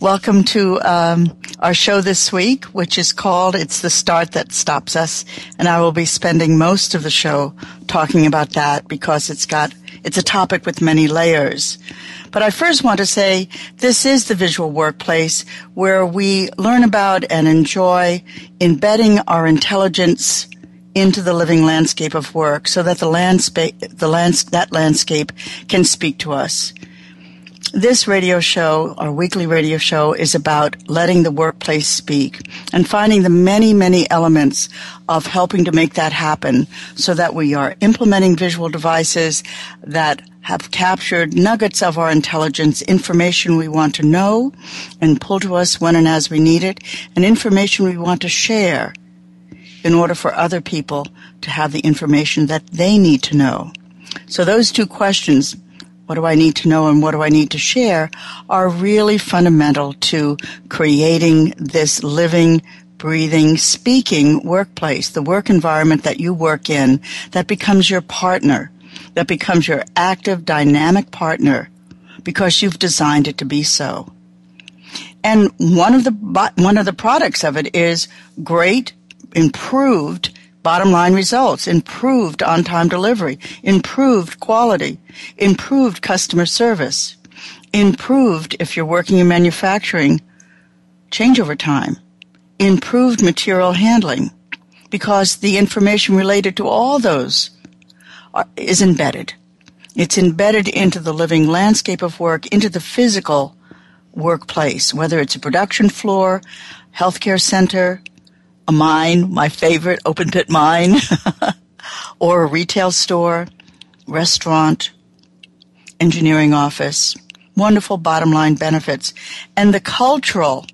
Welcome to um, our show this week, which is called It's the Start That Stops Us. And I will be spending most of the show talking about that because it's got, it's a topic with many layers. But I first want to say this is the visual workplace where we learn about and enjoy embedding our intelligence into the living landscape of work so that the landscape, the lands, that landscape can speak to us. This radio show, our weekly radio show, is about letting the workplace speak and finding the many, many elements of helping to make that happen so that we are implementing visual devices that have captured nuggets of our intelligence, information we want to know and pull to us when and as we need it, and information we want to share in order for other people to have the information that they need to know. So those two questions, what do I need to know and what do I need to share, are really fundamental to creating this living, breathing, speaking workplace, the work environment that you work in that becomes your partner, that becomes your active, dynamic partner because you've designed it to be so. And one of the, one of the products of it is great improved bottom line results, improved on time delivery, improved quality, improved customer service, improved if you're working in manufacturing, changeover time, improved material handling, because the information related to all those are, is embedded. It's embedded into the living landscape of work, into the physical workplace, whether it's a production floor, healthcare center, a mine, my favorite open pit mine, or a retail store, restaurant, engineering office, wonderful bottom line benefits, and the cultural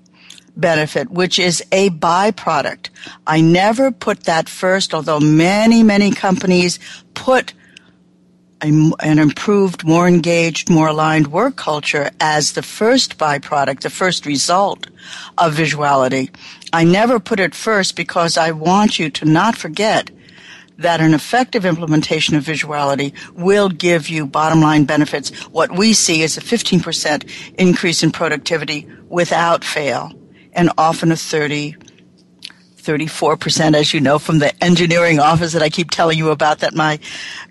benefit, which is a byproduct. I never put that first, although many, many companies put an improved, more engaged, more aligned work culture as the first byproduct, the first result of visuality. I never put it first because I want you to not forget that an effective implementation of visuality will give you bottom line benefits. What we see is a 15% increase in productivity without fail and often a 30 34%, as you know, from the engineering office that I keep telling you about that my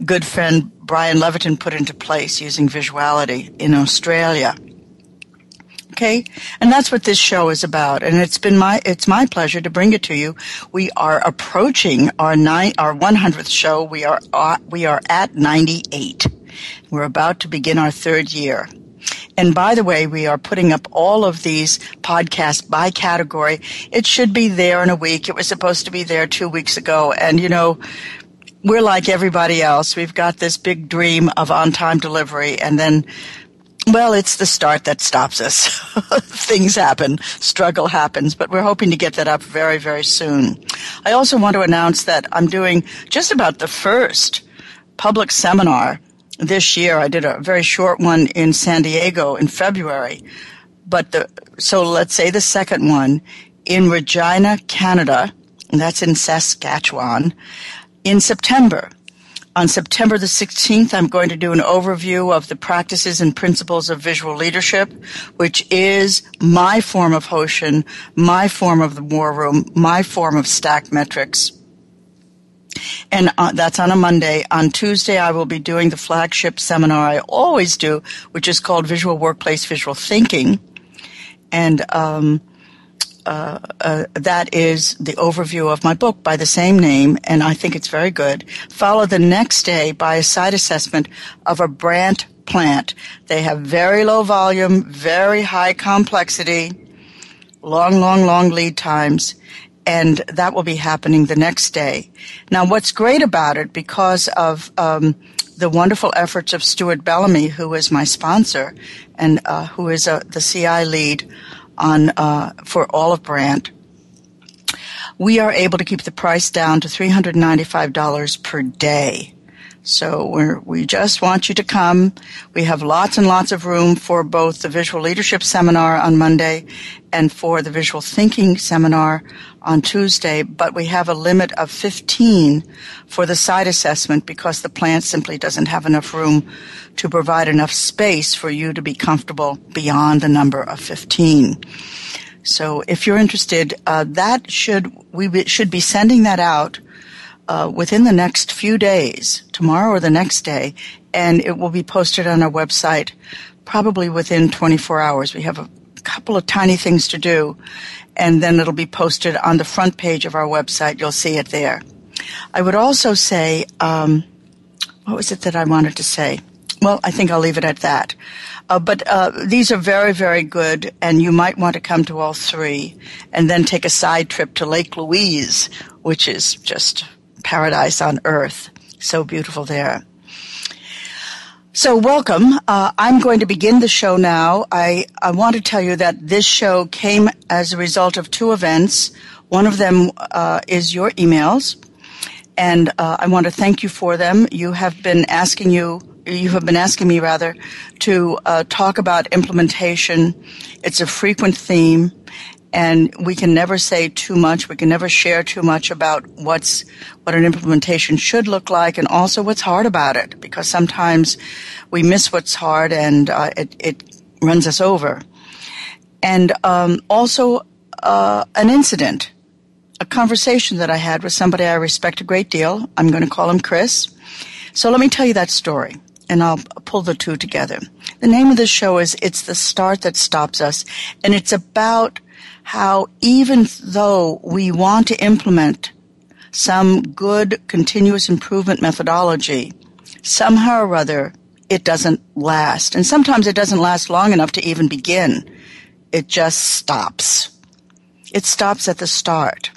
good friend Brian Leviton put into place using visuality in Australia. Okay? And that's what this show is about. And it's been my, it's my pleasure to bring it to you. We are approaching our nine, our 100th show. We are, uh, we are at 98. We're about to begin our third year. And by the way, we are putting up all of these podcasts by category. It should be there in a week. It was supposed to be there two weeks ago. And you know, we're like everybody else. We've got this big dream of on time delivery and then well, it's the start that stops us. Things happen, struggle happens, but we're hoping to get that up very, very soon. I also want to announce that I'm doing just about the first public seminar this year. I did a very short one in San Diego in February. But the, so let's say the second one in Regina, Canada, that's in Saskatchewan, in September. On September the 16th, I'm going to do an overview of the practices and principles of visual leadership, which is my form of Hoshin, my form of the War Room, my form of stack metrics. And uh, that's on a Monday. On Tuesday, I will be doing the flagship seminar I always do, which is called Visual Workplace Visual Thinking. And um, uh, uh, that is the overview of my book by the same name, and I think it's very good. Followed the next day by a site assessment of a Brandt plant. They have very low volume, very high complexity, long, long, long lead times, and that will be happening the next day. Now, what's great about it, because of um, the wonderful efforts of Stuart Bellamy, who is my sponsor and uh, who is uh, the CI lead on uh, for all of Brandt. We are able to keep the price down to $395 per day. So we we just want you to come. We have lots and lots of room for both the visual leadership seminar on Monday and for the visual thinking seminar on Tuesday, but we have a limit of 15 for the site assessment because the plant simply doesn't have enough room to provide enough space for you to be comfortable beyond the number of 15. So if you're interested, uh, that should, we should be sending that out uh, within the next few days, tomorrow or the next day, and it will be posted on our website probably within 24 hours. We have a couple of tiny things to do, and then it'll be posted on the front page of our website. You'll see it there. I would also say, um, what was it that I wanted to say? Well, I think I'll leave it at that. Uh, but uh, these are very, very good, and you might want to come to all three, and then take a side trip to Lake Louise, which is just paradise on earth. So beautiful there. So welcome. Uh, I'm going to begin the show now. I, I want to tell you that this show came as a result of two events. One of them uh, is your emails, and uh, I want to thank you for them. You have been asking you you have been asking me rather to uh, talk about implementation. It's a frequent theme, and we can never say too much. We can never share too much about what's what an implementation should look like, and also what's hard about it, because sometimes we miss what's hard and uh, it it runs us over. And um, also uh, an incident, a conversation that I had with somebody I respect a great deal. I'm going to call him Chris. So let me tell you that story and I'll pull the two together. The name of the show is It's the Start That Stops Us, and it's about how even though we want to implement some good continuous improvement methodology, somehow or other it doesn't last. And sometimes it doesn't last long enough to even begin. It just stops. It stops at the start.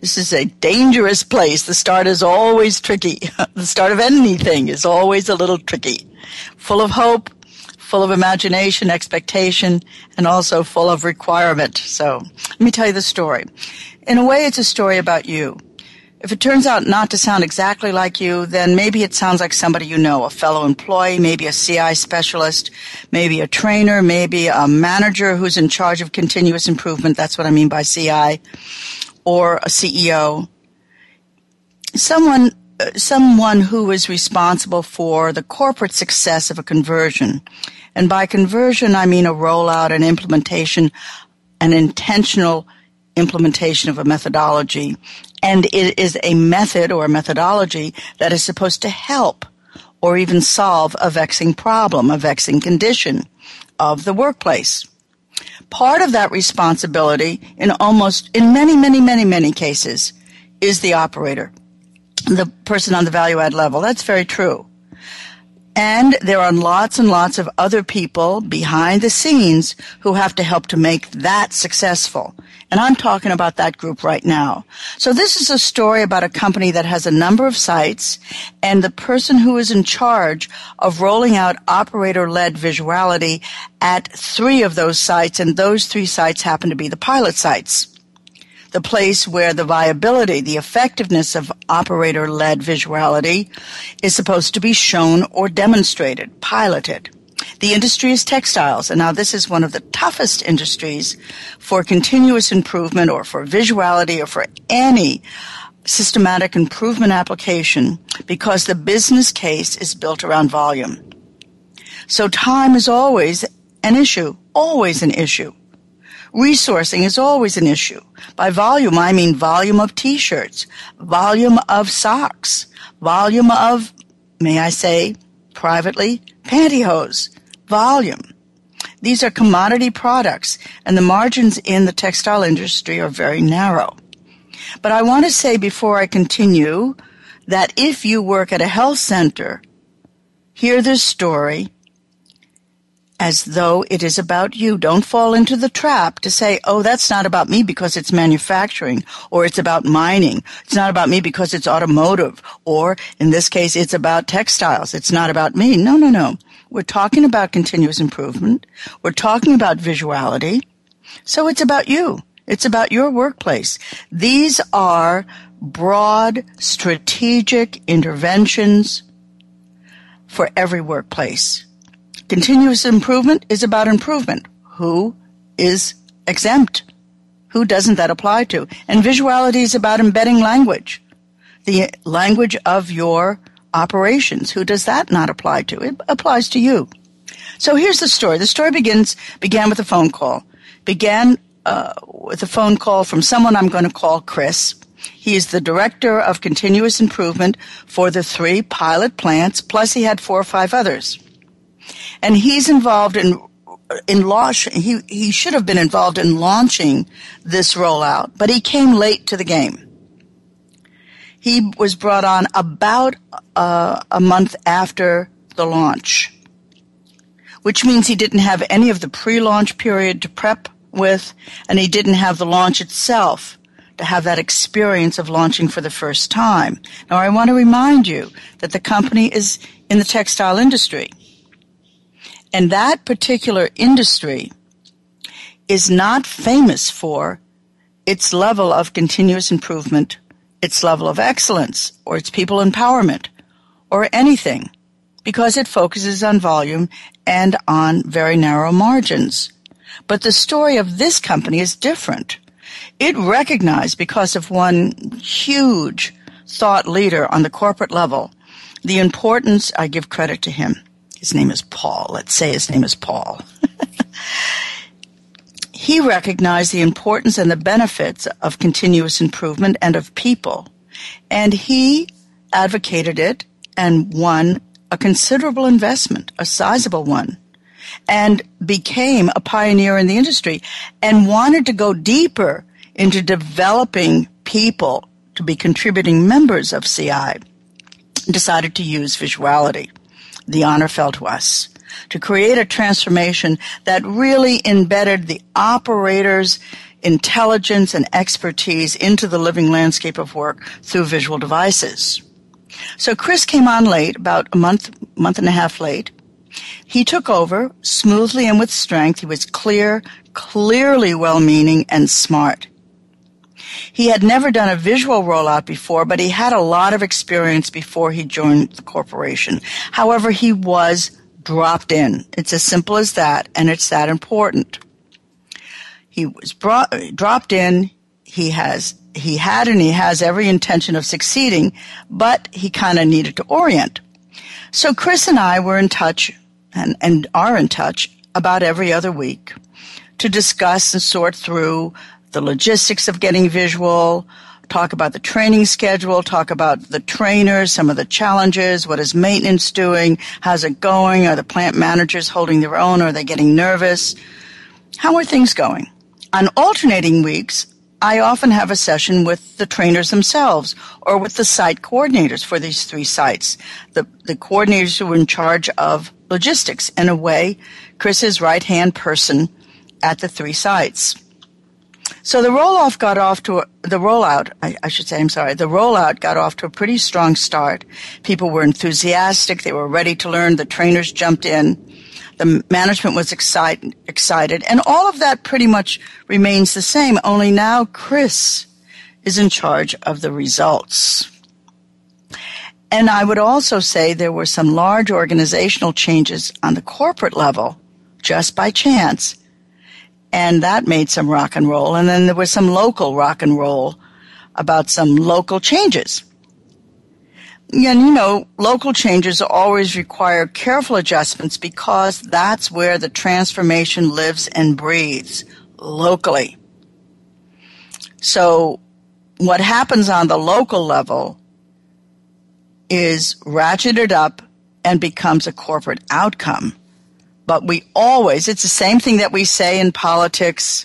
This is a dangerous place. The start is always tricky. the start of anything is always a little tricky. Full of hope, full of imagination, expectation, and also full of requirement. So let me tell you the story. In a way, it's a story about you. If it turns out not to sound exactly like you, then maybe it sounds like somebody you know, a fellow employee, maybe a CI specialist, maybe a trainer, maybe a manager who's in charge of continuous improvement. That's what I mean by CI. Or a CEO. Someone uh, someone who is responsible for the corporate success of a conversion. And by conversion, I mean a rollout and implementation, an intentional implementation of a methodology. And it is a method or a methodology that is supposed to help or even solve a vexing problem, a vexing condition of the workplace. Part of that responsibility in almost, in many, many, many, many cases is the operator the person on the value add level. That's very true. And there are lots and lots of other people behind the scenes who have to help to make that successful. And I'm talking about that group right now. So this is a story about a company that has a number of sites and the person who is in charge of rolling out operator-led visuality at three of those sites and those three sites happen to be the pilot sites the place where the viability, the effectiveness of operator led visuality is supposed to be shown or demonstrated, piloted. The industry is textiles, and now this is one of the toughest industries for continuous improvement or for visuality or for any systematic improvement application because the business case is built around volume. So time is always an issue, always an issue. Resourcing is always an issue. By volume, I mean volume of t-shirts, volume of socks, volume of, may I say, privately, pantyhose, volume. These are commodity products and the margins in the textile industry are very narrow. But I want to say before I continue that if you work at a health center, hear this story as though it is about you. Don't fall into the trap to say, oh, that's not about me because it's manufacturing or it's about mining. It's not about me because it's automotive or in this case, it's about textiles. It's not about me. No, no, no. We're talking about continuous improvement. We're talking about visuality. So it's about you. It's about your workplace. These are broad strategic interventions for every workplace. Continuous improvement is about improvement. Who is exempt? Who doesn't that apply to? And visuality is about embedding language. The language of your operations. Who does that not apply to? It applies to you. So here's the story. The story begins, began with a phone call. Began uh, with a phone call from someone I'm going to call Chris. He is the director of continuous improvement for the three pilot plants, plus he had four or five others. And he's involved in in launch, he, he should have been involved in launching this rollout, but he came late to the game. He was brought on about uh, a month after the launch, which means he didn't have any of the pre-launch period to prep with, and he didn't have the launch itself to have that experience of launching for the first time. Now, I want to remind you that the company is in the textile industry. And that particular industry is not famous for its level of continuous improvement, its level of excellence, or its people empowerment, or anything, because it focuses on volume and on very narrow margins. But the story of this company is different. It recognized because of one huge thought leader on the corporate level, the importance, I give credit to him. His name is Paul. Let's say his name is Paul. he recognized the importance and the benefits of continuous improvement and of people. And he advocated it and won a considerable investment, a sizable one and became a pioneer in the industry and wanted to go deeper into developing people to be contributing members of CI, decided to use visuality. The honor fell to us to create a transformation that really embedded the operator's intelligence and expertise into the living landscape of work through visual devices. So Chris came on late, about a month, month and a half late, he took over smoothly and with strength. He was clear, clearly well-meaning and smart. He had never done a visual rollout before, but he had a lot of experience before he joined the corporation. However, he was dropped in. It's as simple as that, and it's that important. He was brought, dropped in. He has, he had and he has every intention of succeeding, but he kind of needed to orient. So Chris and I were in touch and, and are in touch about every other week to discuss and sort through the logistics of getting visual, talk about the training schedule, talk about the trainers, some of the challenges, what is maintenance doing, how's it going, are the plant managers holding their own, are they getting nervous? How are things going? On alternating weeks, I often have a session with the trainers themselves or with the site coordinators for these three sites, the, the coordinators who are in charge of logistics. In a way, Chris's right hand person at the three sites. So the got off to a, the rollout, I, I, should say, I'm sorry, the rollout got off to a pretty strong start. People were enthusiastic. They were ready to learn. The trainers jumped in. The management was excited, excited. And all of that pretty much remains the same, only now Chris is in charge of the results. And I would also say there were some large organizational changes on the corporate level just by chance. And that made some rock and roll. And then there was some local rock and roll about some local changes. And you know, local changes always require careful adjustments because that's where the transformation lives and breathes locally. So what happens on the local level is ratcheted up and becomes a corporate outcome. But we always, it's the same thing that we say in politics.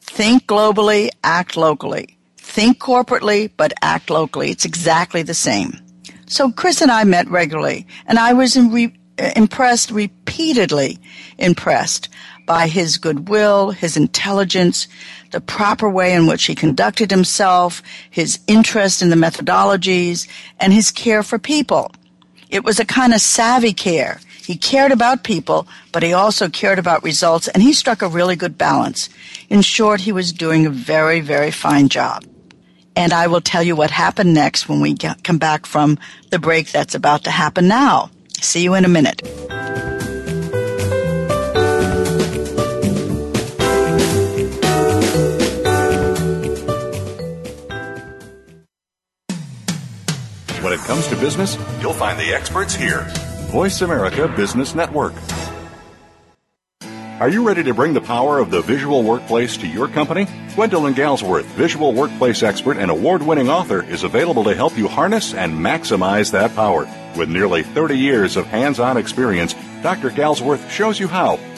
Think globally, act locally. Think corporately, but act locally. It's exactly the same. So Chris and I met regularly, and I was re- uh, impressed, repeatedly impressed by his goodwill, his intelligence, the proper way in which he conducted himself, his interest in the methodologies, and his care for people. It was a kind of savvy care. He cared about people, but he also cared about results, and he struck a really good balance. In short, he was doing a very, very fine job. And I will tell you what happened next when we get, come back from the break that's about to happen now. See you in a minute. When it comes to business, you'll find the experts here. Voice America Business Network. Are you ready to bring the power of the visual workplace to your company? Gwendolyn Galsworth, visual workplace expert and award winning author, is available to help you harness and maximize that power. With nearly 30 years of hands on experience, Dr. Galsworth shows you how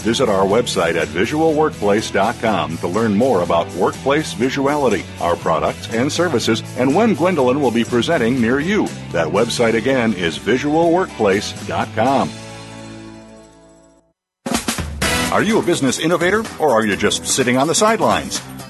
Visit our website at visualworkplace.com to learn more about workplace visuality, our products and services, and when Gwendolyn will be presenting near you. That website again is visualworkplace.com. Are you a business innovator or are you just sitting on the sidelines?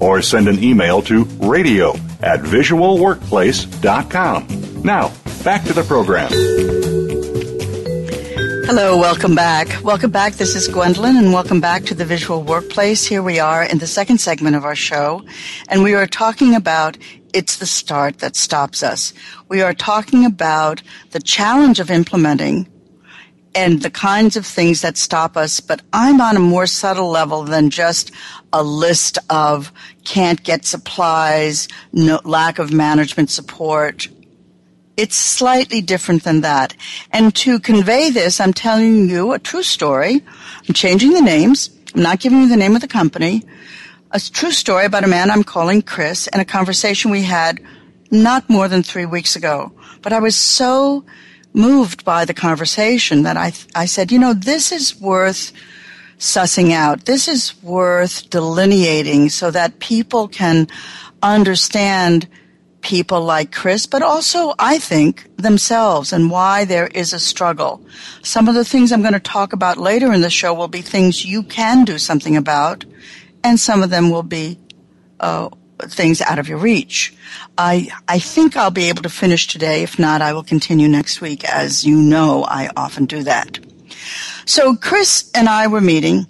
Or send an email to radio at visualworkplace.com. Now, back to the program. Hello, welcome back. Welcome back. This is Gwendolyn, and welcome back to the Visual Workplace. Here we are in the second segment of our show, and we are talking about it's the start that stops us. We are talking about the challenge of implementing and the kinds of things that stop us, but I'm on a more subtle level than just a list of can't get supplies, no, lack of management support, it's slightly different than that. And to convey this, I'm telling you a true story. I'm changing the names. I'm not giving you the name of the company. A true story about a man I'm calling Chris and a conversation we had not more than three weeks ago. But I was so moved by the conversation that I, I said, you know, this is worth sussing out. This is worth delineating so that people can understand people like Chris, but also, I think, themselves and why there is a struggle. Some of the things I'm going to talk about later in the show will be things you can do something about, and some of them will be uh, things out of your reach. I, I think I'll be able to finish today. If not, I will continue next week. As you know, I often do that. So Chris and I were meeting,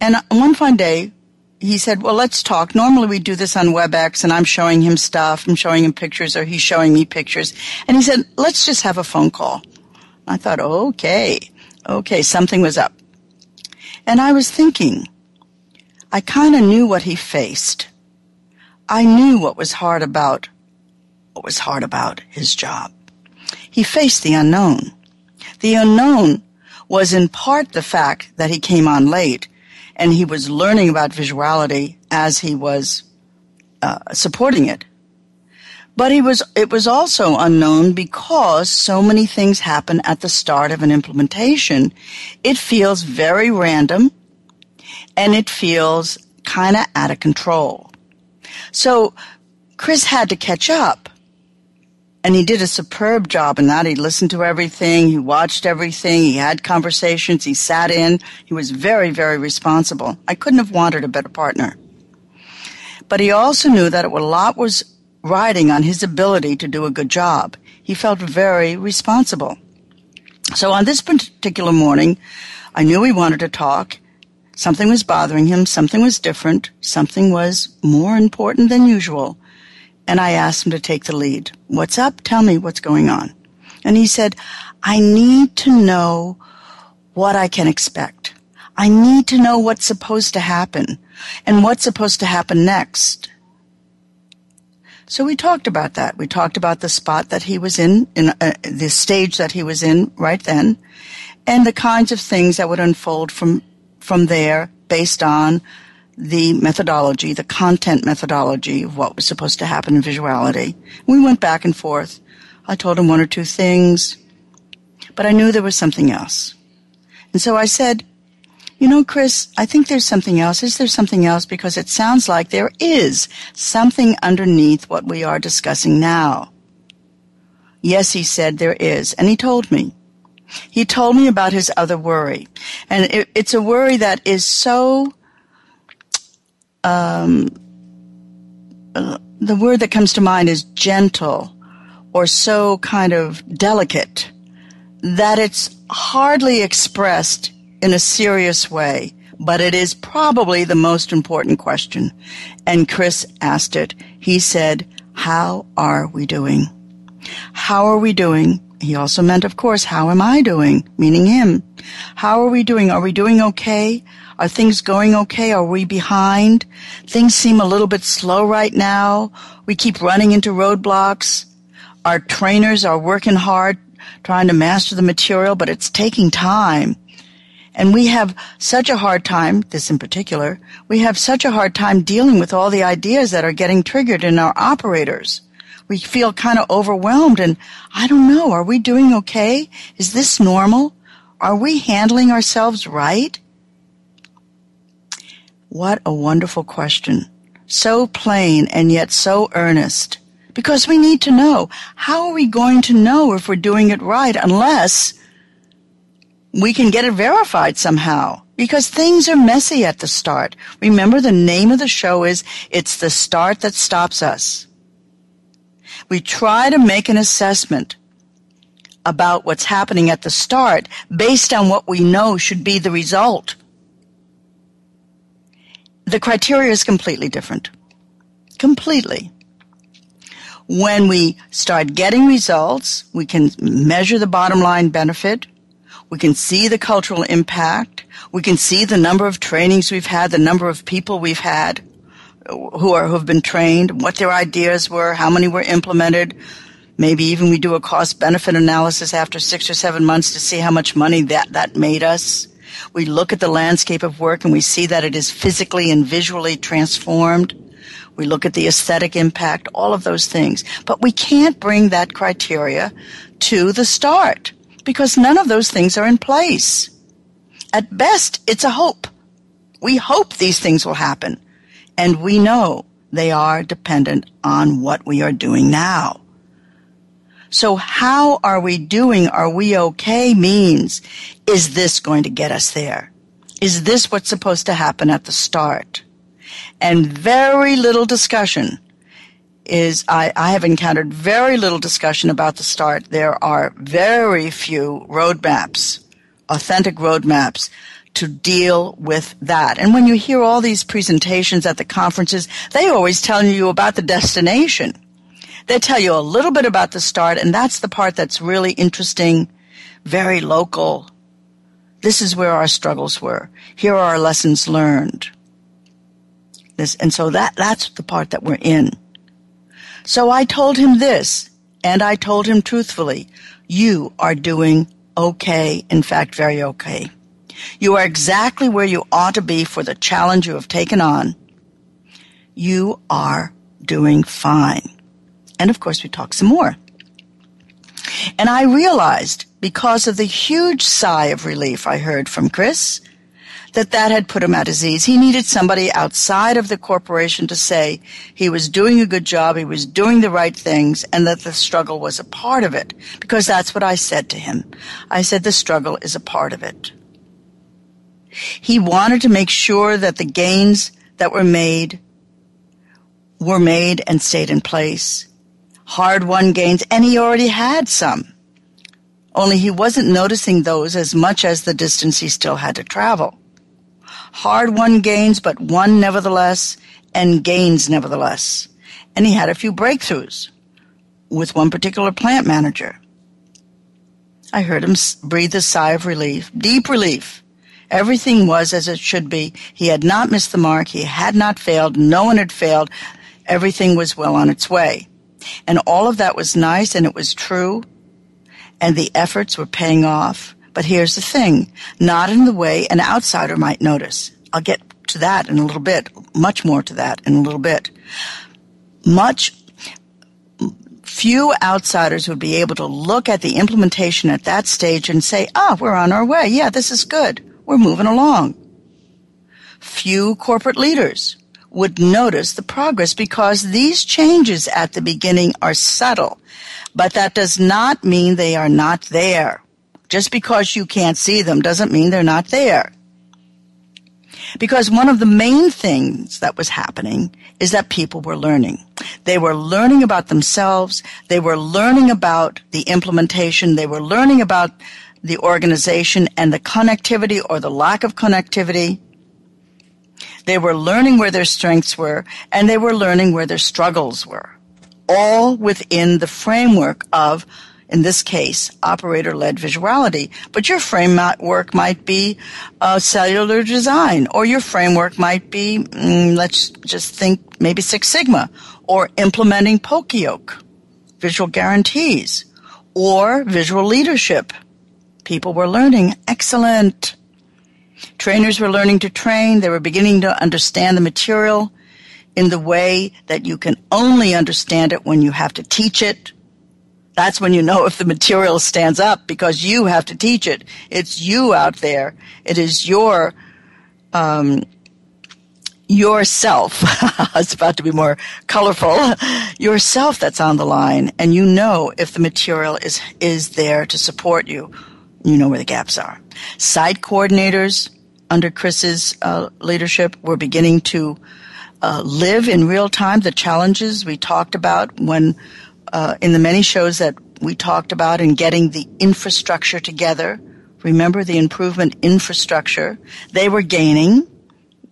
and one fine day, he said, well, let's talk. Normally we do this on WebEx and I'm showing him stuff. I'm showing him pictures or he's showing me pictures. And he said, let's just have a phone call. I thought, okay, okay, something was up. And I was thinking, I kind of knew what he faced. I knew what was hard about what was hard about his job. He faced the unknown. The unknown was in part the fact that he came on late and he was learning about visuality as he was uh, supporting it. But he was, it was also unknown because so many things happen at the start of an implementation. It feels very random and it feels kind of out of control. So Chris had to catch up. And he did a superb job in that. He listened to everything. He watched everything. He had conversations. He sat in. He was very, very responsible. I couldn't have wanted a better partner. But he also knew that a lot was riding on his ability to do a good job. He felt very responsible. So on this particular morning, I knew he wanted to talk. Something was bothering him. Something was different. Something was more important than usual. And I asked him to take the lead. What's up? Tell me what's going on. And he said, I need to know what I can expect. I need to know what's supposed to happen and what's supposed to happen next. So we talked about that. We talked about the spot that he was in, in uh, the stage that he was in right then, and the kinds of things that would unfold from from there based on the methodology, the content methodology of what was supposed to happen in visuality. We went back and forth. I told him one or two things, but I knew there was something else. And so I said, you know, Chris, I think there's something else. Is there something else? Because it sounds like there is something underneath what we are discussing now. Yes, he said there is. And he told me. He told me about his other worry. And it, it's a worry that is so, um, the word that comes to mind is gentle or so kind of delicate that it's hardly expressed in a serious way, but it is probably the most important question. And Chris asked it. He said, how are we doing? How are we doing? He also meant, of course, how am I doing? Meaning him. How are we doing? Are we doing okay? Are things going okay? Are we behind? Things seem a little bit slow right now. We keep running into roadblocks. Our trainers are working hard trying to master the material, but it's taking time. And we have such a hard time, this in particular, we have such a hard time dealing with all the ideas that are getting triggered in our operators. We feel kind of overwhelmed and I don't know, are we doing okay? Is this normal? Are we handling ourselves right? What a wonderful question. So plain and yet so earnest. Because we need to know. How are we going to know if we're doing it right unless we can get it verified somehow because things are messy at the start. Remember the name of the show is It's the Start That Stops Us. We try to make an assessment about what's happening at the start based on what we know should be the result. The criteria is completely different. Completely. When we start getting results, we can measure the bottom line benefit we can see the cultural impact. We can see the number of trainings we've had, the number of people we've had who are who have been trained, what their ideas were, how many were implemented. Maybe even we do a cost benefit analysis after six or seven months to see how much money that, that made us. We look at the landscape of work and we see that it is physically and visually transformed. We look at the aesthetic impact, all of those things. But we can't bring that criteria to the start because none of those things are in place. At best, it's a hope. We hope these things will happen. And we know they are dependent on what we are doing now. So how are we doing? Are we okay means, is this going to get us there? Is this what's supposed to happen at the start? And very little discussion is I, I have encountered very little discussion about the start. There are very few roadmaps, authentic roadmaps to deal with that. And when you hear all these presentations at the conferences, they always tell you about the destination. They tell you a little bit about the start, and that's the part that's really interesting, very local. This is where our struggles were. Here are our lessons learned. This, and so that, that's the part that we're in. So I told him this, and I told him truthfully, you are doing okay. In fact, very okay. You are exactly where you ought to be for the challenge you have taken on. You are doing fine. And of course, we talked some more. And I realized because of the huge sigh of relief I heard from Chris that that had put him at his ease. He needed somebody outside of the corporation to say he was doing a good job, he was doing the right things, and that the struggle was a part of it. Because that's what I said to him. I said the struggle is a part of it. He wanted to make sure that the gains that were made were made and stayed in place. Hard won gains, and he already had some. Only he wasn't noticing those as much as the distance he still had to travel. Hard won gains, but won nevertheless, and gains nevertheless. And he had a few breakthroughs with one particular plant manager. I heard him breathe a sigh of relief, deep relief. Everything was as it should be. He had not missed the mark. He had not failed. No one had failed. Everything was well on its way. And all of that was nice and it was true. And the efforts were paying off. But here's the thing, not in the way an outsider might notice. I'll get to that in a little bit, much more to that in a little bit. Much few outsiders would be able to look at the implementation at that stage and say, ah, oh, we're on our way. Yeah, this is good. We're moving along. Few corporate leaders would notice the progress because these changes at the beginning are subtle, but that does not mean they are not there. Just because you can't see them doesn't mean they're not there. Because one of the main things that was happening is that people were learning. They were learning about themselves. They were learning about the implementation. They were learning about the organization and the connectivity or the lack of connectivity. They were learning where their strengths were and they were learning where their struggles were. All within the framework of in this case, operator-led visuality. But your framework might be uh, cellular design, or your framework might be, mm, let's just think, maybe Six Sigma, or implementing Poka-yoke, visual guarantees, or visual leadership. People were learning. Excellent. Trainers were learning to train. They were beginning to understand the material in the way that you can only understand it when you have to teach it that's when you know if the material stands up because you have to teach it. It's you out there. It is your, um, yourself. it's about to be more colorful. Yourself that's on the line, and you know if the material is is there to support you. You know where the gaps are. Site coordinators under Chris's uh, leadership were beginning to uh, live in real time the challenges we talked about when uh, in the many shows that we talked about in getting the infrastructure together. Remember the improvement infrastructure? They were gaining.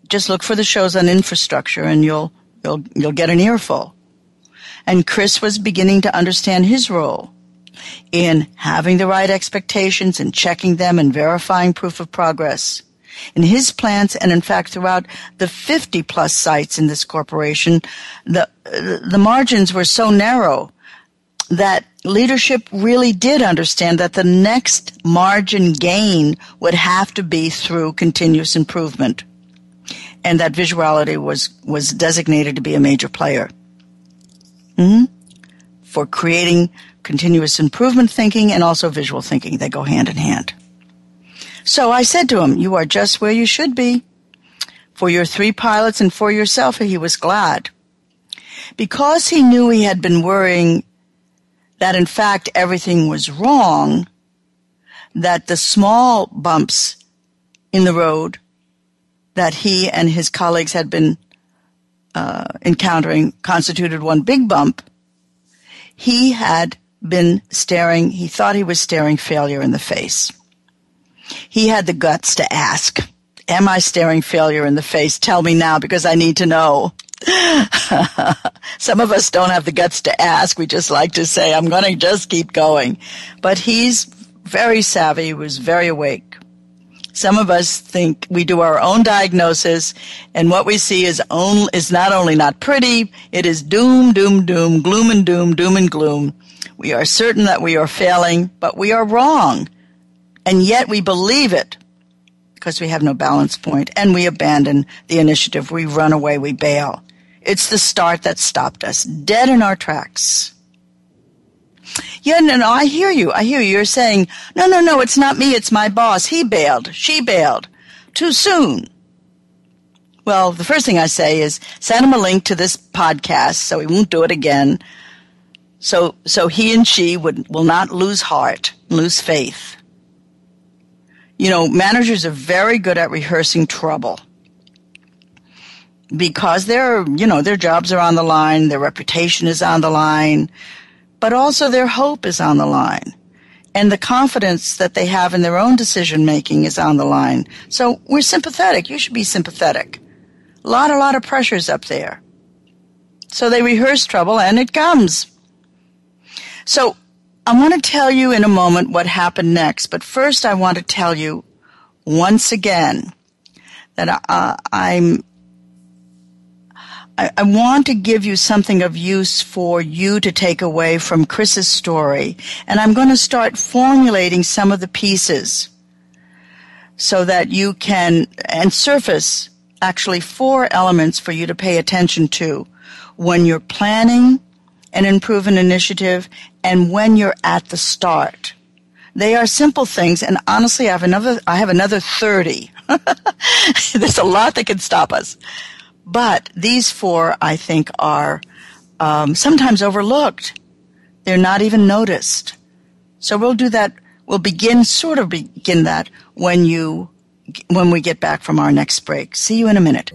Just look for the shows on infrastructure and you'll, you'll, you'll get an earful. And Chris was beginning to understand his role in having the right expectations and checking them and verifying proof of progress. In his plants and in fact throughout the 50 plus sites in this corporation, the, the margins were so narrow that leadership really did understand that the next margin gain would have to be through continuous improvement. And that visuality was, was designated to be a major player. Mm-hmm. For creating continuous improvement thinking and also visual thinking. They go hand in hand. So I said to him, you are just where you should be. For your three pilots and for yourself, he was glad. Because he knew he had been worrying that in fact everything was wrong, that the small bumps in the road that he and his colleagues had been uh, encountering constituted one big bump, he had been staring, he thought he was staring failure in the face. He had the guts to ask, Am I staring failure in the face? Tell me now because I need to know. Some of us don't have the guts to ask. We just like to say, I'm going to just keep going. But he's very savvy, he was very awake. Some of us think we do our own diagnosis and what we see is only, is not only not pretty, it is doom, doom, doom, gloom and doom, doom and gloom. We are certain that we are failing, but we are wrong. And yet we believe it because we have no balance point and we abandon the initiative. We run away, we bail. It's the start that stopped us, dead in our tracks. Yeah, no, no, I hear you. I hear you. You're saying, no, no, no, it's not me. It's my boss. He bailed. She bailed. Too soon. Well, the first thing I say is send him a link to this podcast so he won't do it again. So, so he and she would, will not lose heart, lose faith. You know, managers are very good at rehearsing trouble because their, you know, their jobs are on the line, their reputation is on the line, but also their hope is on the line. And the confidence that they have in their own decision making is on the line. So we're sympathetic. You should be sympathetic. A lot, a lot of pressures up there. So they rehearse trouble and it comes. So I want to tell you in a moment what happened next, but first I want to tell you once again that uh, I'm I, I, want to give you something of use for you to take away from Chris's story. And I'm going to start formulating some of the pieces so that you can, and surface actually four elements for you to pay attention to when you're planning an improvement initiative and when you're at the start. They are simple things, and honestly, I have another, I have another 30. There's a lot that can stop us. But these four, I think, are um, sometimes overlooked. They're not even noticed. So we'll do that. We'll begin, sort of begin that when you, when we get back from our next break. See you in a minute.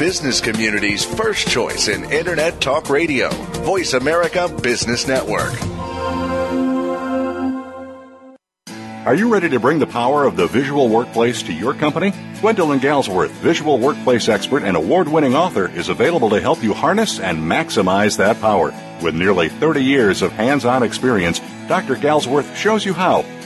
Business community's first choice in Internet Talk Radio, Voice America Business Network. Are you ready to bring the power of the visual workplace to your company? Gwendolyn Galsworth, visual workplace expert and award winning author, is available to help you harness and maximize that power. With nearly 30 years of hands on experience, Dr. Galsworth shows you how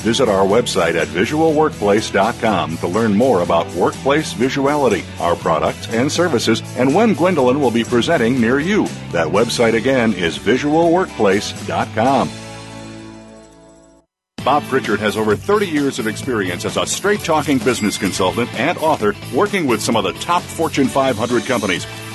Visit our website at visualworkplace.com to learn more about workplace visuality, our products and services, and when Gwendolyn will be presenting near you. That website again is visualworkplace.com. Bob Pritchard has over 30 years of experience as a straight talking business consultant and author working with some of the top Fortune 500 companies.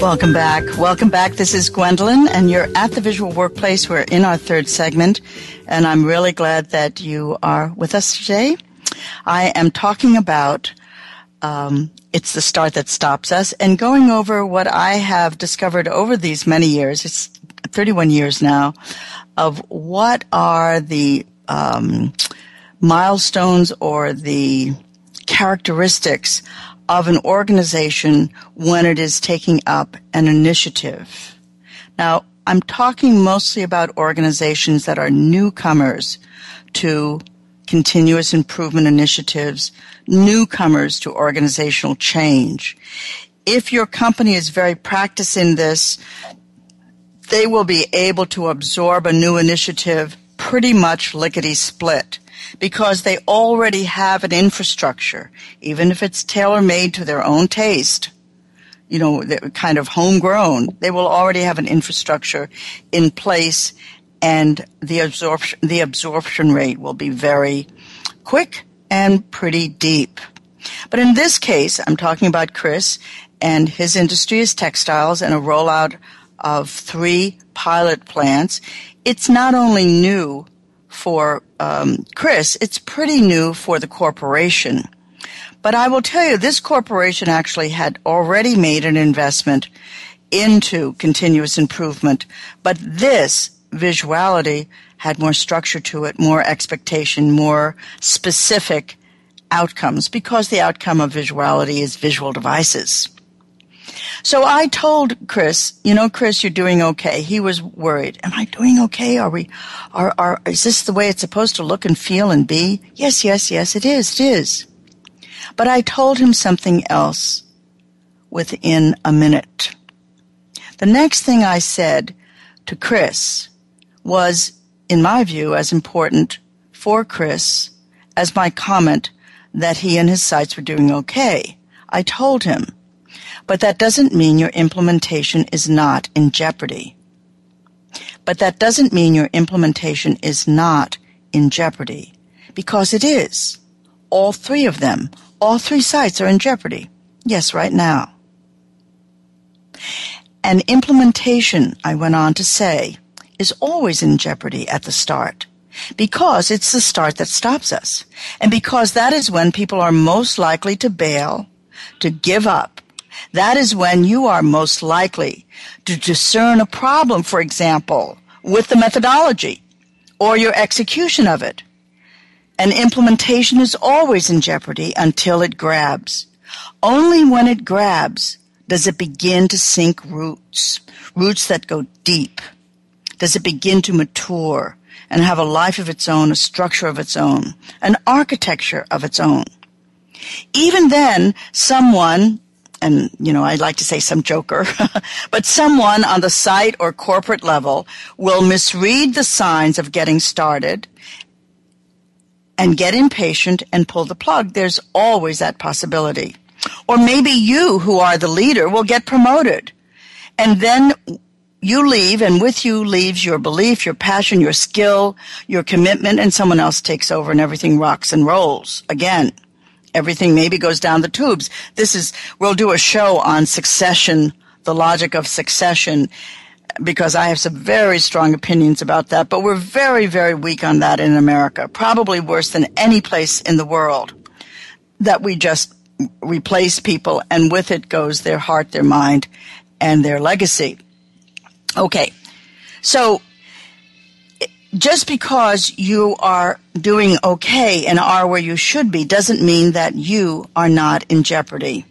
Welcome back. Welcome back. This is Gwendolyn, and you're at the Visual Workplace. We're in our third segment, and I'm really glad that you are with us today. I am talking about um, it's the start that stops us, and going over what I have discovered over these many years. It's 31 years now of what are the um, milestones or the characteristics of an organization when it is taking up an initiative. Now, I'm talking mostly about organizations that are newcomers to continuous improvement initiatives, newcomers to organizational change. If your company is very practiced in this, they will be able to absorb a new initiative pretty much lickety split because they already have an infrastructure, even if it's tailor made to their own taste. You know, kind of homegrown. They will already have an infrastructure in place and the absorption, the absorption rate will be very quick and pretty deep. But in this case, I'm talking about Chris and his industry is textiles and a rollout of three pilot plants. It's not only new for um, Chris, it's pretty new for the corporation. But I will tell you, this corporation actually had already made an investment into continuous improvement, but this visuality had more structure to it, more expectation, more specific outcomes because the outcome of visuality is visual devices. So I told Chris, you know, Chris, you're doing okay. He was worried. Am I doing okay? Are we, are, are, is this the way it's supposed to look and feel and be? Yes, yes, yes, it is. It is. But I told him something else within a minute. The next thing I said to Chris was, in my view, as important for Chris as my comment that he and his sites were doing okay. I told him, but that doesn't mean your implementation is not in jeopardy. But that doesn't mean your implementation is not in jeopardy, because it is. All three of them, all three sites are in jeopardy. Yes, right now. An implementation, I went on to say, is always in jeopardy at the start because it's the start that stops us. And because that is when people are most likely to bail, to give up. That is when you are most likely to discern a problem, for example, with the methodology or your execution of it. An implementation is always in jeopardy until it grabs. Only when it grabs does it begin to sink roots, roots that go deep does it begin to mature and have a life of its own, a structure of its own, an architecture of its own. Even then, someone, and you know, I'd like to say some joker, but someone on the site or corporate level will misread the signs of getting started and get impatient and pull the plug. There's always that possibility. Or maybe you, who are the leader, will get promoted. And then you leave and with you leaves your belief, your passion, your skill, your commitment, and someone else takes over and everything rocks and rolls again. Everything maybe goes down the tubes. This is, we'll do a show on succession, the logic of succession, because I have some very strong opinions about that, but we're very, very weak on that in America. Probably worse than any place in the world that we just replace people and with it goes their heart, their mind, and their legacy. Okay. So just because you are doing okay and are where you should be doesn't mean that you are not in jeopardy.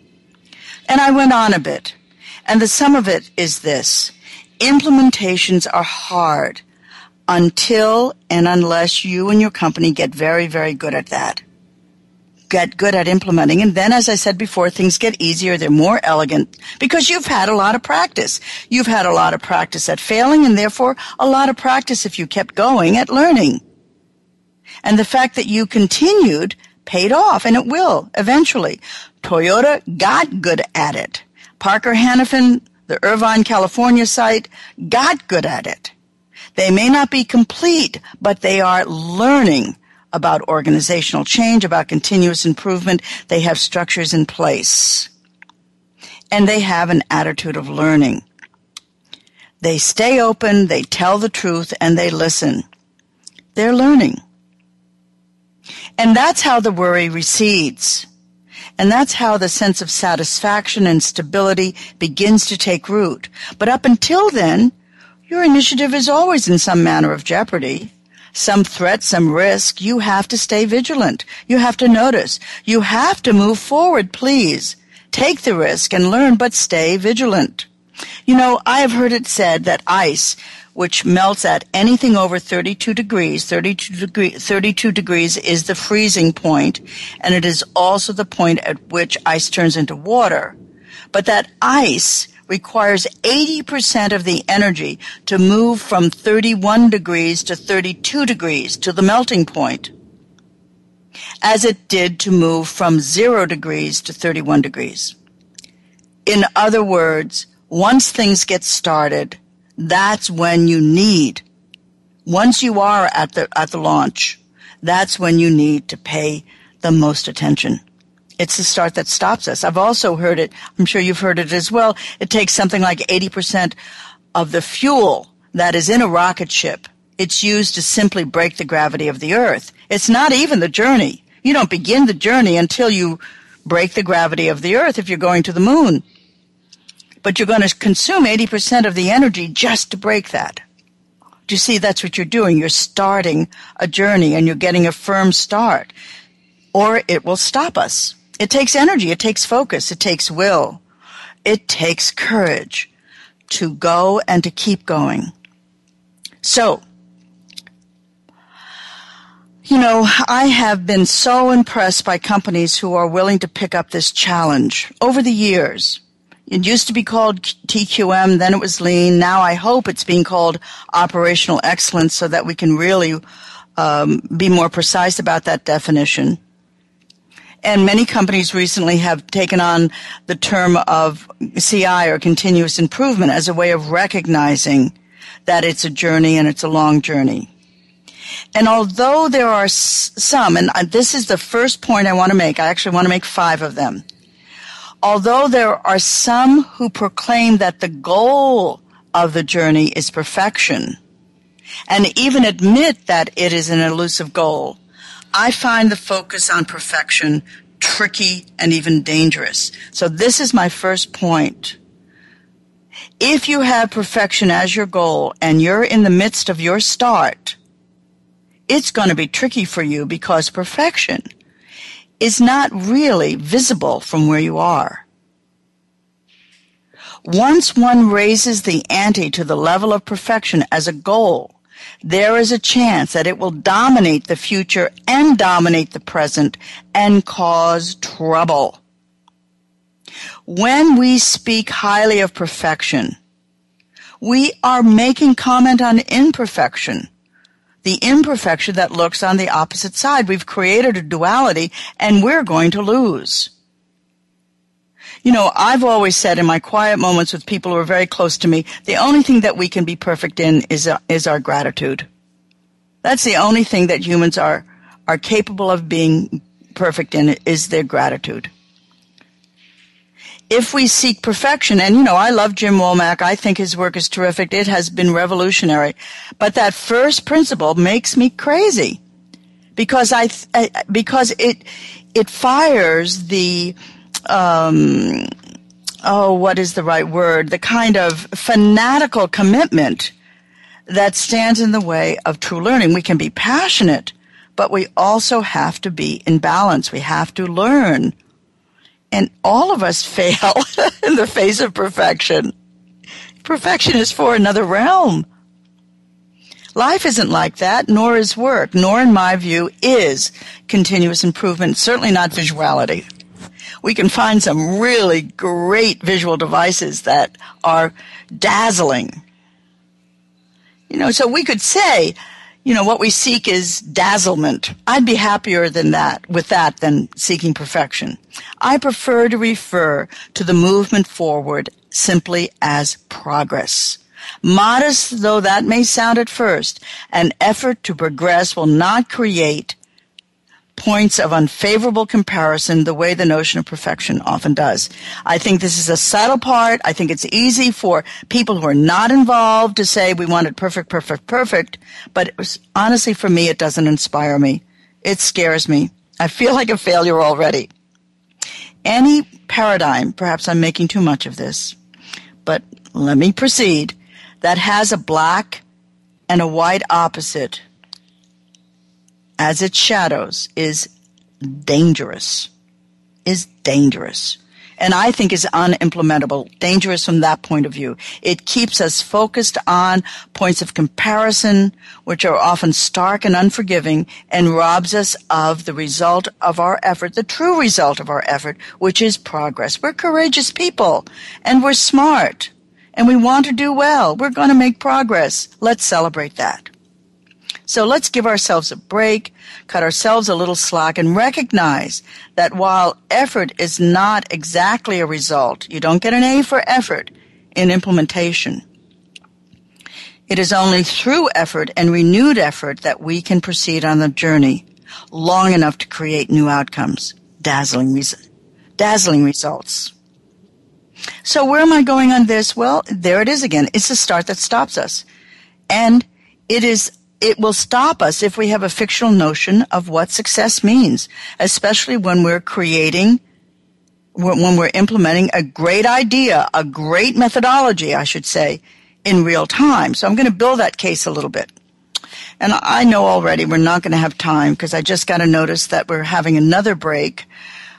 And I went on a bit. And the sum of it is this. Implementations are hard until and unless you and your company get very, very good at that get good at implementing. And then, as I said before, things get easier. They're more elegant because you've had a lot of practice. You've had a lot of practice at failing and therefore a lot of practice if you kept going at learning. And the fact that you continued paid off and it will eventually. Toyota got good at it. Parker Hannifin, the Irvine, California site, got good at it. They may not be complete, but they are learning about organizational change, about continuous improvement. They have structures in place. And they have an attitude of learning. They stay open, they tell the truth, and they listen. They're learning. And that's how the worry recedes. And that's how the sense of satisfaction and stability begins to take root. But up until then, your initiative is always in some manner of jeopardy some threat, some risk, you have to stay vigilant. You have to notice. You have to move forward, please. Take the risk and learn, but stay vigilant. You know, I have heard it said that ice, which melts at anything over 32 degrees, 32, degree, 32 degrees is the freezing point, and it is also the point at which ice turns into water. But that ice requires 80% of the energy to move from 31 degrees to 32 degrees to the melting point, as it did to move from 0 degrees to 31 degrees. In other words, once things get started, that's when you need, once you are at the, at the launch, that's when you need to pay the most attention. It's the start that stops us. I've also heard it, I'm sure you've heard it as well. It takes something like 80% of the fuel that is in a rocket ship. It's used to simply break the gravity of the earth. It's not even the journey. You don't begin the journey until you break the gravity of the earth if you're going to the moon but you're going to consume 80% of the energy just to break that. Do you see that's what you're doing? You're starting a journey and you're getting a firm start. Or it will stop us. It takes energy, it takes focus, it takes will, it takes courage to go and to keep going. So, you know, I have been so impressed by companies who are willing to pick up this challenge over the years. It used to be called TQM, then it was lean. Now I hope it's being called operational excellence so that we can really um, be more precise about that definition. And many companies recently have taken on the term of CI or continuous improvement as a way of recognizing that it's a journey and it's a long journey. And although there are some, and uh, this is the first point I want to make, I actually want to make five of them although there are some who proclaim that the goal of the journey is perfection, and even admit that it is an elusive goal, I find the focus on perfection tricky and even dangerous. So this is my first point. If you have perfection as your goal and you're in the midst of your start, it's going to be tricky for you because perfection is not really visible from where you are. Once one raises the ante to the level of perfection as a goal, there is a chance that it will dominate the future and dominate the present and cause trouble. When we speak highly of perfection, we are making comment on imperfection the imperfection that looks on the opposite side. We've created a duality and we're going to lose. You know, I've always said in my quiet moments with people who are very close to me, the only thing that we can be perfect in is, uh, is our gratitude. That's the only thing that humans are, are capable of being perfect in is their gratitude if we seek perfection, and you know, I love Jim Womack. I think his work is terrific. It has been revolutionary. But that first principle makes me crazy because I, because it, it fires the, um, oh, what is the right word? The kind of fanatical commitment that stands in the way of true learning. We can be passionate, but we also have to be in balance. We have to learn and all of us fail in the face of perfection. Perfection is for another realm. Life isn't like that, nor is work, nor in my view is continuous improvement, certainly not visuality. We can find some really great visual devices that are dazzling. You know, so we could say you know, what we seek is dazzlement. I'd be happier than that, with that than seeking perfection. I prefer to refer to the movement forward simply as progress. Modest though that may sound at first, an effort to progress will not create points of unfavorable comparison the way the notion of perfection often does. I think this is a subtle part. I think it's easy for people who are not involved to say we want it perfect, perfect, perfect. But was, honestly, for me, it doesn't inspire me. It scares me. I feel like a failure already. Any paradigm, perhaps I'm making too much of this, but let me proceed, that has a black and a white opposite as its shadows is dangerous, is dangerous. and I think is unimplementable, dangerous from that point of view. It keeps us focused on points of comparison, which are often stark and unforgiving, and robs us of the result of our effort, the true result of our effort, which is progress. We're courageous people, and we're smart, and we want to do well. We're going to make progress. Let's celebrate that. So let's give ourselves a break, cut ourselves a little slack, and recognize that while effort is not exactly a result, you don't get an A for effort in implementation. It is only through effort and renewed effort that we can proceed on the journey long enough to create new outcomes, dazzling, res- dazzling results. So where am I going on this? Well, there it is again. It's the start that stops us. And it is it will stop us if we have a fictional notion of what success means, especially when we're creating, when we're implementing a great idea, a great methodology, I should say, in real time. So I'm going to build that case a little bit. And I know already we're not going to have time because I just got a notice that we're having another break.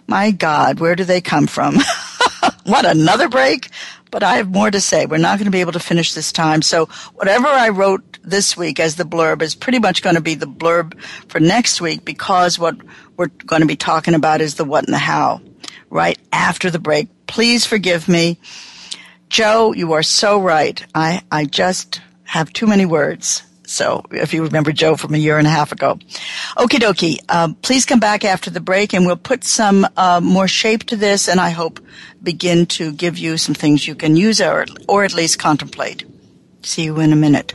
My God, where do they come from? what, another break? But I have more to say. We're not going to be able to finish this time. So whatever I wrote this week as the blurb is pretty much going to be the blurb for next week because what we're going to be talking about is the what and the how right after the break. Please forgive me. Joe, you are so right. I, I just have too many words. So if you remember Joe from a year and a half ago. Okie dokie. Uh, please come back after the break and we'll put some uh, more shape to this and I hope begin to give you some things you can use or, or at least contemplate. See you in a minute.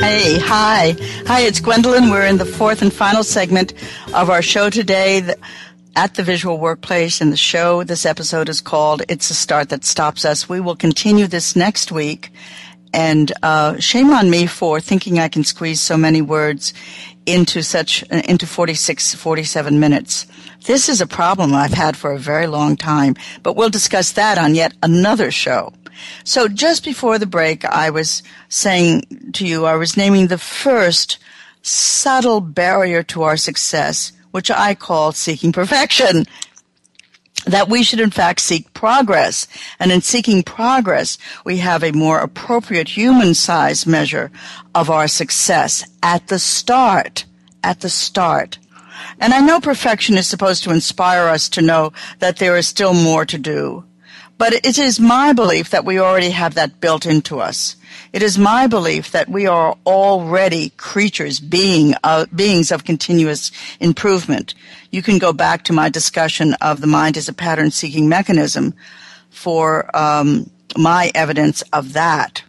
Hey, hi. Hi, it's Gwendolyn. We're in the fourth and final segment of our show today at the Visual Workplace. And the show, this episode is called It's a Start That Stops Us. We will continue this next week. And uh, shame on me for thinking I can squeeze so many words into such into 46 47 minutes. This is a problem I've had for a very long time, but we'll discuss that on yet another show. So just before the break, I was saying to you, I was naming the first subtle barrier to our success, which I call seeking perfection. That we should in fact seek progress. And in seeking progress, we have a more appropriate human size measure of our success at the start. At the start. And I know perfection is supposed to inspire us to know that there is still more to do. But it is my belief that we already have that built into us. It is my belief that we are already creatures, being, uh, beings of continuous improvement. You can go back to my discussion of the mind as a pattern seeking mechanism for um, my evidence of that.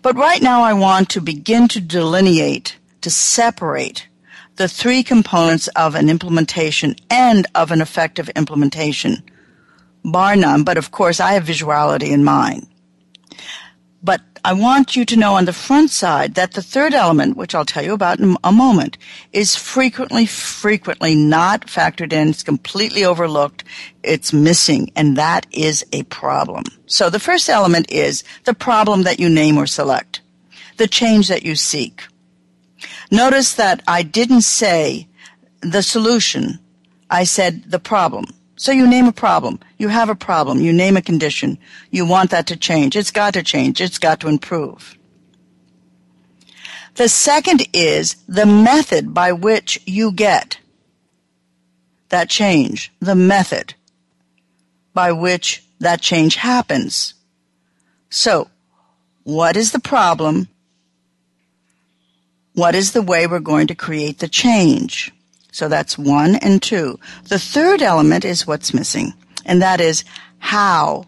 But right now I want to begin to delineate, to separate the three components of an implementation and of an effective implementation bar none, but of course I have visuality in mind. But I want you to know on the front side that the third element, which I'll tell you about in a moment, is frequently, frequently not factored in. It's completely overlooked. It's missing, and that is a problem. So the first element is the problem that you name or select, the change that you seek. Notice that I didn't say the solution. I said the problem. So you name a problem. You have a problem. You name a condition. You want that to change. It's got to change. It's got to improve. The second is the method by which you get that change. The method by which that change happens. So, what is the problem? What is the way we're going to create the change? So that's one and two. The third element is what's missing, and that is how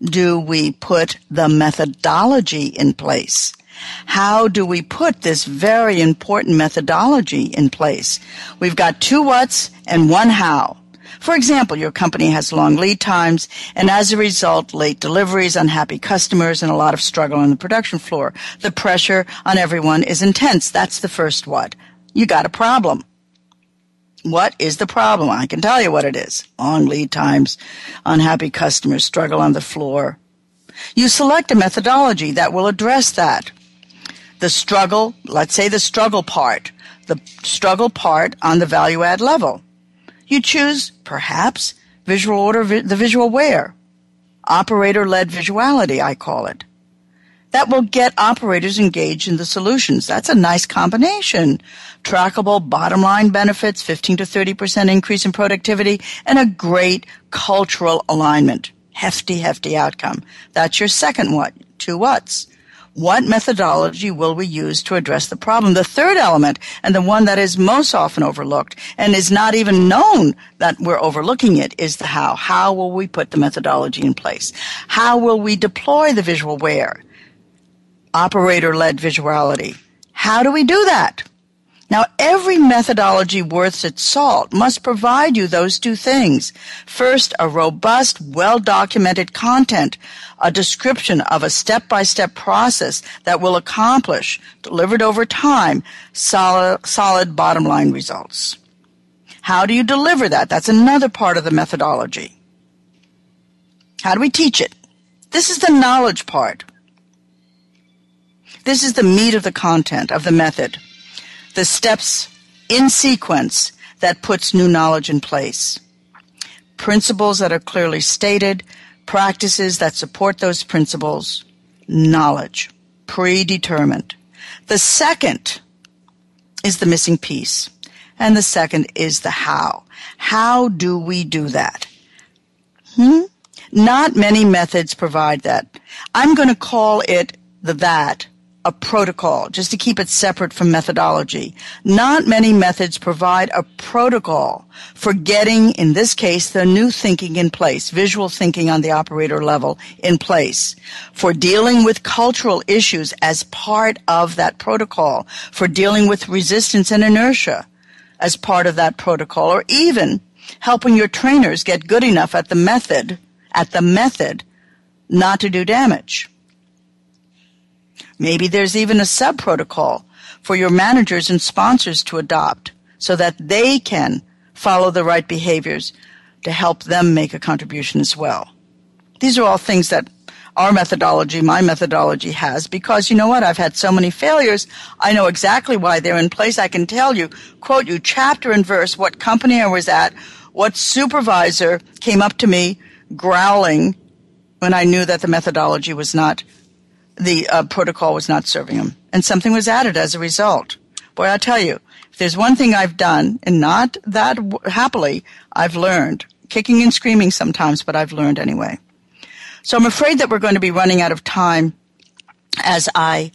do we put the methodology in place? How do we put this very important methodology in place? We've got two what's and one how. For example, your company has long lead times and as a result, late deliveries, unhappy customers, and a lot of struggle on the production floor. The pressure on everyone is intense. That's the first what. You got a problem. What is the problem? I can tell you what it is. Long lead times, unhappy customers, struggle on the floor. You select a methodology that will address that. The struggle, let's say the struggle part, the struggle part on the value add level. You choose, perhaps, visual order, the visual where. Operator led visuality, I call it that will get operators engaged in the solutions. That's a nice combination. Trackable bottom line benefits, 15 to 30% increase in productivity, and a great cultural alignment. Hefty, hefty outcome. That's your second what. Two what's. What methodology will we use to address the problem? The third element, and the one that is most often overlooked and is not even known that we're overlooking it, is the how. How will we put the methodology in place? How will we deploy the visual where? operator led visuality. How do we do that? Now, every methodology worth its salt must provide you those two things. First, a robust, well-documented content, a description of a step-by-step process that will accomplish, delivered over time, solid, solid bottom line results. How do you deliver that? That's another part of the methodology. How do we teach it? This is the knowledge part. This is the meat of the content of the method. The steps in sequence that puts new knowledge in place. Principles that are clearly stated, practices that support those principles, knowledge, predetermined. The second is the missing piece. And the second is the how. How do we do that? Hmm? Not many methods provide that. I'm going to call it the that a protocol, just to keep it separate from methodology. Not many methods provide a protocol for getting, in this case, the new thinking in place, visual thinking on the operator level in place, for dealing with cultural issues as part of that protocol, for dealing with resistance and inertia as part of that protocol, or even helping your trainers get good enough at the method, at the method, not to do damage. Maybe there's even a sub protocol for your managers and sponsors to adopt so that they can follow the right behaviors to help them make a contribution as well. These are all things that our methodology, my methodology has because you know what? I've had so many failures. I know exactly why they're in place. I can tell you, quote you chapter and verse, what company I was at, what supervisor came up to me growling when I knew that the methodology was not the uh, protocol was not serving them, and something was added as a result. Boy, I'll tell you, if there's one thing I've done, and not that w- happily, I've learned, kicking and screaming sometimes, but I've learned anyway. So I'm afraid that we're going to be running out of time as I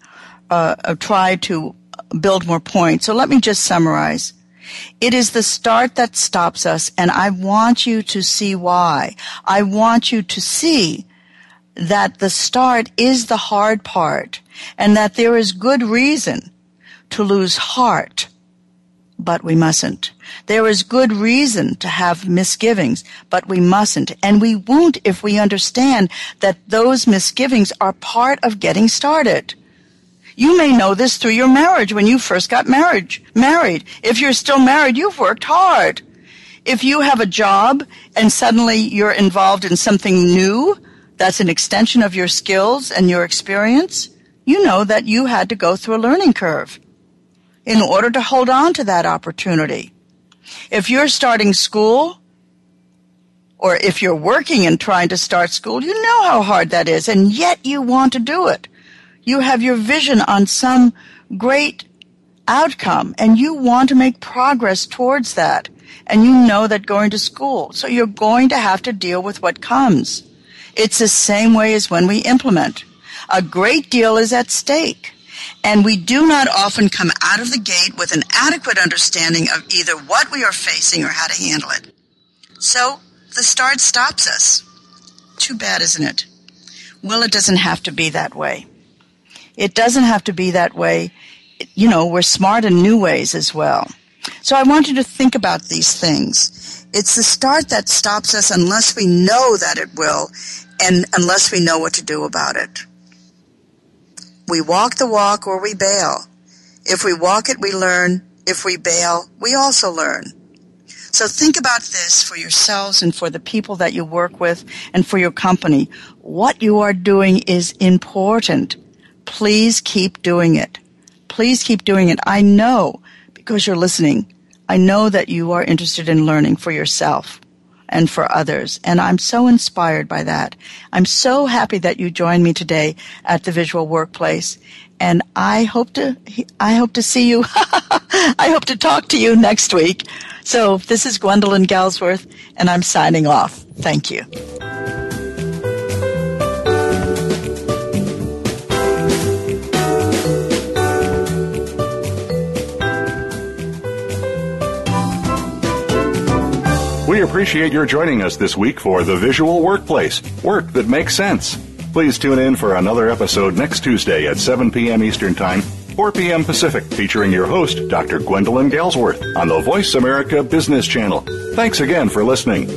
uh, try to build more points. So let me just summarize. It is the start that stops us, and I want you to see why. I want you to see that the start is the hard part, and that there is good reason to lose heart, but we mustn't. There is good reason to have misgivings, but we mustn't. And we won't if we understand that those misgivings are part of getting started. You may know this through your marriage when you first got married. Married. If you're still married, you've worked hard. If you have a job and suddenly you're involved in something new, that's an extension of your skills and your experience, you know that you had to go through a learning curve in order to hold on to that opportunity. If you're starting school, or if you're working and trying to start school, you know how hard that is, and yet you want to do it. You have your vision on some great outcome and you want to make progress towards that. And you know that going to school. So you're going to have to deal with what comes. It's the same way as when we implement. A great deal is at stake. And we do not often come out of the gate with an adequate understanding of either what we are facing or how to handle it. So the start stops us. Too bad, isn't it? Well, it doesn't have to be that way. It doesn't have to be that way. You know, we're smart in new ways as well. So I want you to think about these things. It's the start that stops us unless we know that it will and unless we know what to do about it. We walk the walk or we bail. If we walk it, we learn. If we bail, we also learn. So think about this for yourselves and for the people that you work with and for your company. What you are doing is important. Please keep doing it. Please keep doing it. I know because you're listening. I know that you are interested in learning for yourself and for others. And I'm so inspired by that. I'm so happy that you joined me today at the Visual Workplace. And I hope to, I hope to see you. I hope to talk to you next week. So this is Gwendolyn Galsworth and I'm signing off. Thank you. We appreciate your joining us this week for The Visual Workplace Work that Makes Sense. Please tune in for another episode next Tuesday at 7 p.m. Eastern Time, 4 p.m. Pacific, featuring your host, Dr. Gwendolyn Galsworth, on the Voice America Business Channel. Thanks again for listening.